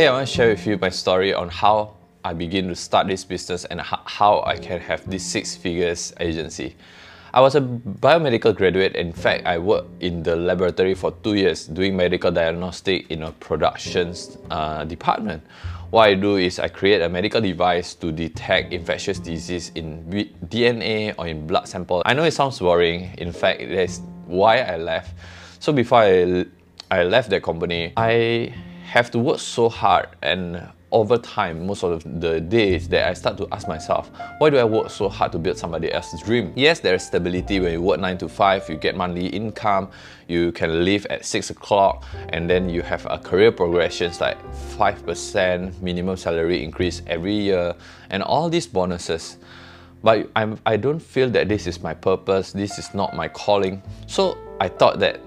Hey, I want to share with you my story on how I begin to start this business and how I can have this six figures agency. I was a biomedical graduate. In fact, I worked in the laboratory for two years doing medical diagnostic in a productions uh, department. What I do is I create a medical device to detect infectious disease in DNA or in blood sample. I know it sounds boring. In fact, that's why I left. So before I, I left that company, I have to work so hard and over time, most of the days that I start to ask myself, why do I work so hard to build somebody else's dream? Yes, there's stability when you work 9 to 5, you get monthly income, you can leave at 6 o'clock, and then you have a career progressions like 5% minimum salary increase every year, and all these bonuses. But I'm, I don't feel that this is my purpose, this is not my calling. So I thought that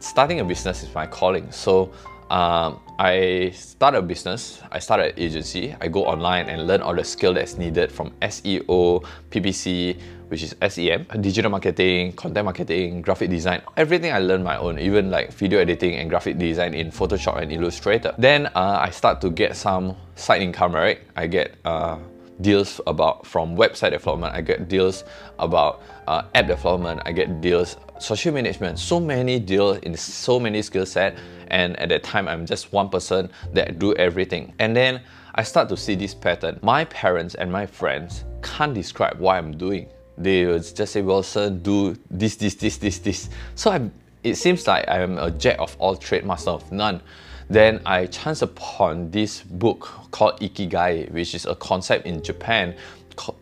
starting a business is my calling. So um, I started a business, I started an agency, I go online and learn all the skill that's needed from SEO, PPC, which is SEM, digital marketing, content marketing, graphic design, everything I learned my own, even like video editing and graphic design in Photoshop and Illustrator. Then uh, I start to get some side income, right? I get uh, deals about from website development, I get deals about uh, app development, I get deals social management, so many deals in so many skill set and at that time I'm just one person that do everything. And then I start to see this pattern. My parents and my friends can't describe what I'm doing. They will just say, Wilson, do this, this, this, this, this. So I'm, it seems like I'm a jack of all trade, master of none. Then I chanced upon this book called Ikigai, which is a concept in Japan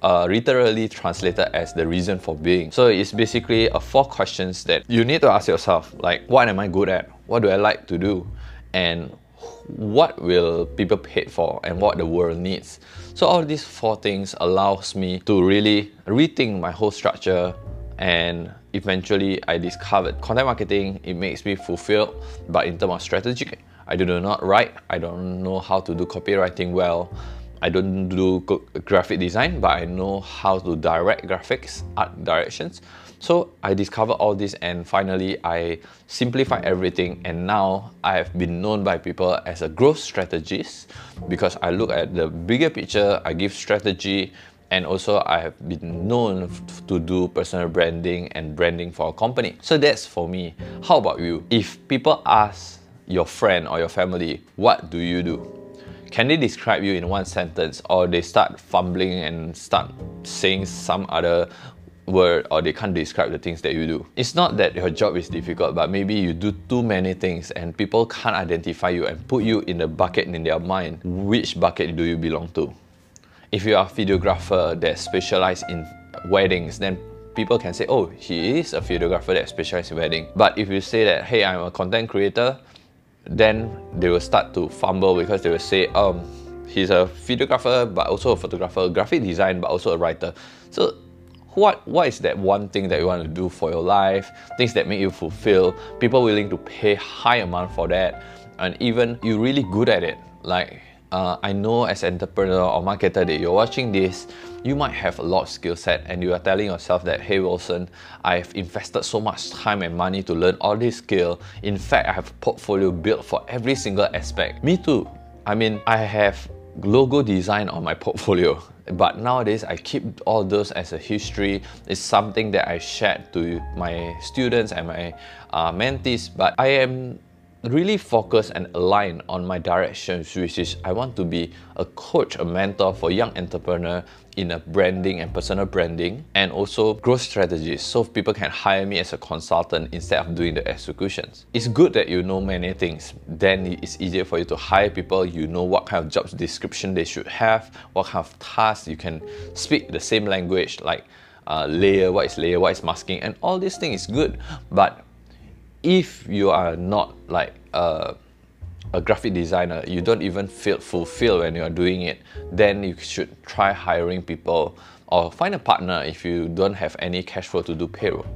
uh, literally translated as the reason for being. So it's basically a four questions that you need to ask yourself, like what am I good at? What do I like to do? And what will people pay for and what the world needs. So all these four things allows me to really rethink my whole structure and eventually I discovered content marketing, it makes me fulfilled, but in terms of strategic, I do not write, I don't know how to do copywriting well, I don't do graphic design, but I know how to direct graphics, art directions. So I discovered all this and finally I simplify everything and now I have been known by people as a growth strategist because I look at the bigger picture, I give strategy and also I have been known to do personal branding and branding for a company. So that's for me. How about you? If people ask your friend or your family, what do you do? Can they describe you in one sentence or they start fumbling and start saying some other word or they can't describe the things that you do. It's not that your job is difficult, but maybe you do too many things and people can't identify you and put you in the bucket in their mind. Which bucket do you belong to? If you are a videographer that specializes in weddings, then people can say, oh, he is a videographer that specializes in wedding. But if you say that, hey, I'm a content creator, then they will start to fumble because they will say, um, he's a videographer, but also a photographer, graphic design, but also a writer. So what what is that one thing that you want to do for your life things that make you fulfill people willing to pay high amount for that and even you're really good at it like uh, I know as entrepreneur or marketer that you're watching this, you might have a lot of skill set and you are telling yourself that, hey Wilson, I've invested so much time and money to learn all this skill. In fact, I have a portfolio built for every single aspect. Me too. I mean, I have logo design on my portfolio. But nowadays, I keep all those as a history. It's something that I shared to my students and my uh, mentees. But I am really focus and align on my directions, which is I want to be a coach, a mentor for young entrepreneur in a branding and personal branding and also growth strategies so people can hire me as a consultant instead of doing the executions. It's good that you know many things. Then it's easier for you to hire people. You know what kind of job description they should have, what kind of tasks you can speak the same language like uh, layer, what is layer, what is masking, and all these things is good. But if you are not like a, a graphic designer, you don't even feel fulfilled when you are doing it, then you should try hiring people or find a partner if you don't have any cash flow to do payroll.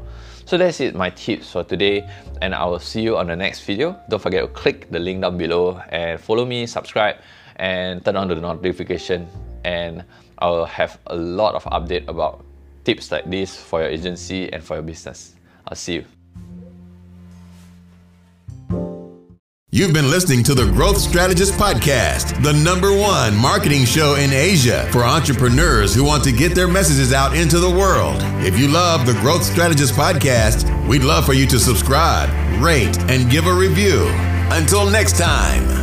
So that's it, my tips for today, and I will see you on the next video. Don't forget to click the link down below and follow me, subscribe, and turn on the notification. And I will have a lot of update about tips like this for your agency and for your business. I'll see you. You've been listening to the Growth Strategist Podcast, the number one marketing show in Asia for entrepreneurs who want to get their messages out into the world. If you love the Growth Strategist Podcast, we'd love for you to subscribe, rate, and give a review. Until next time.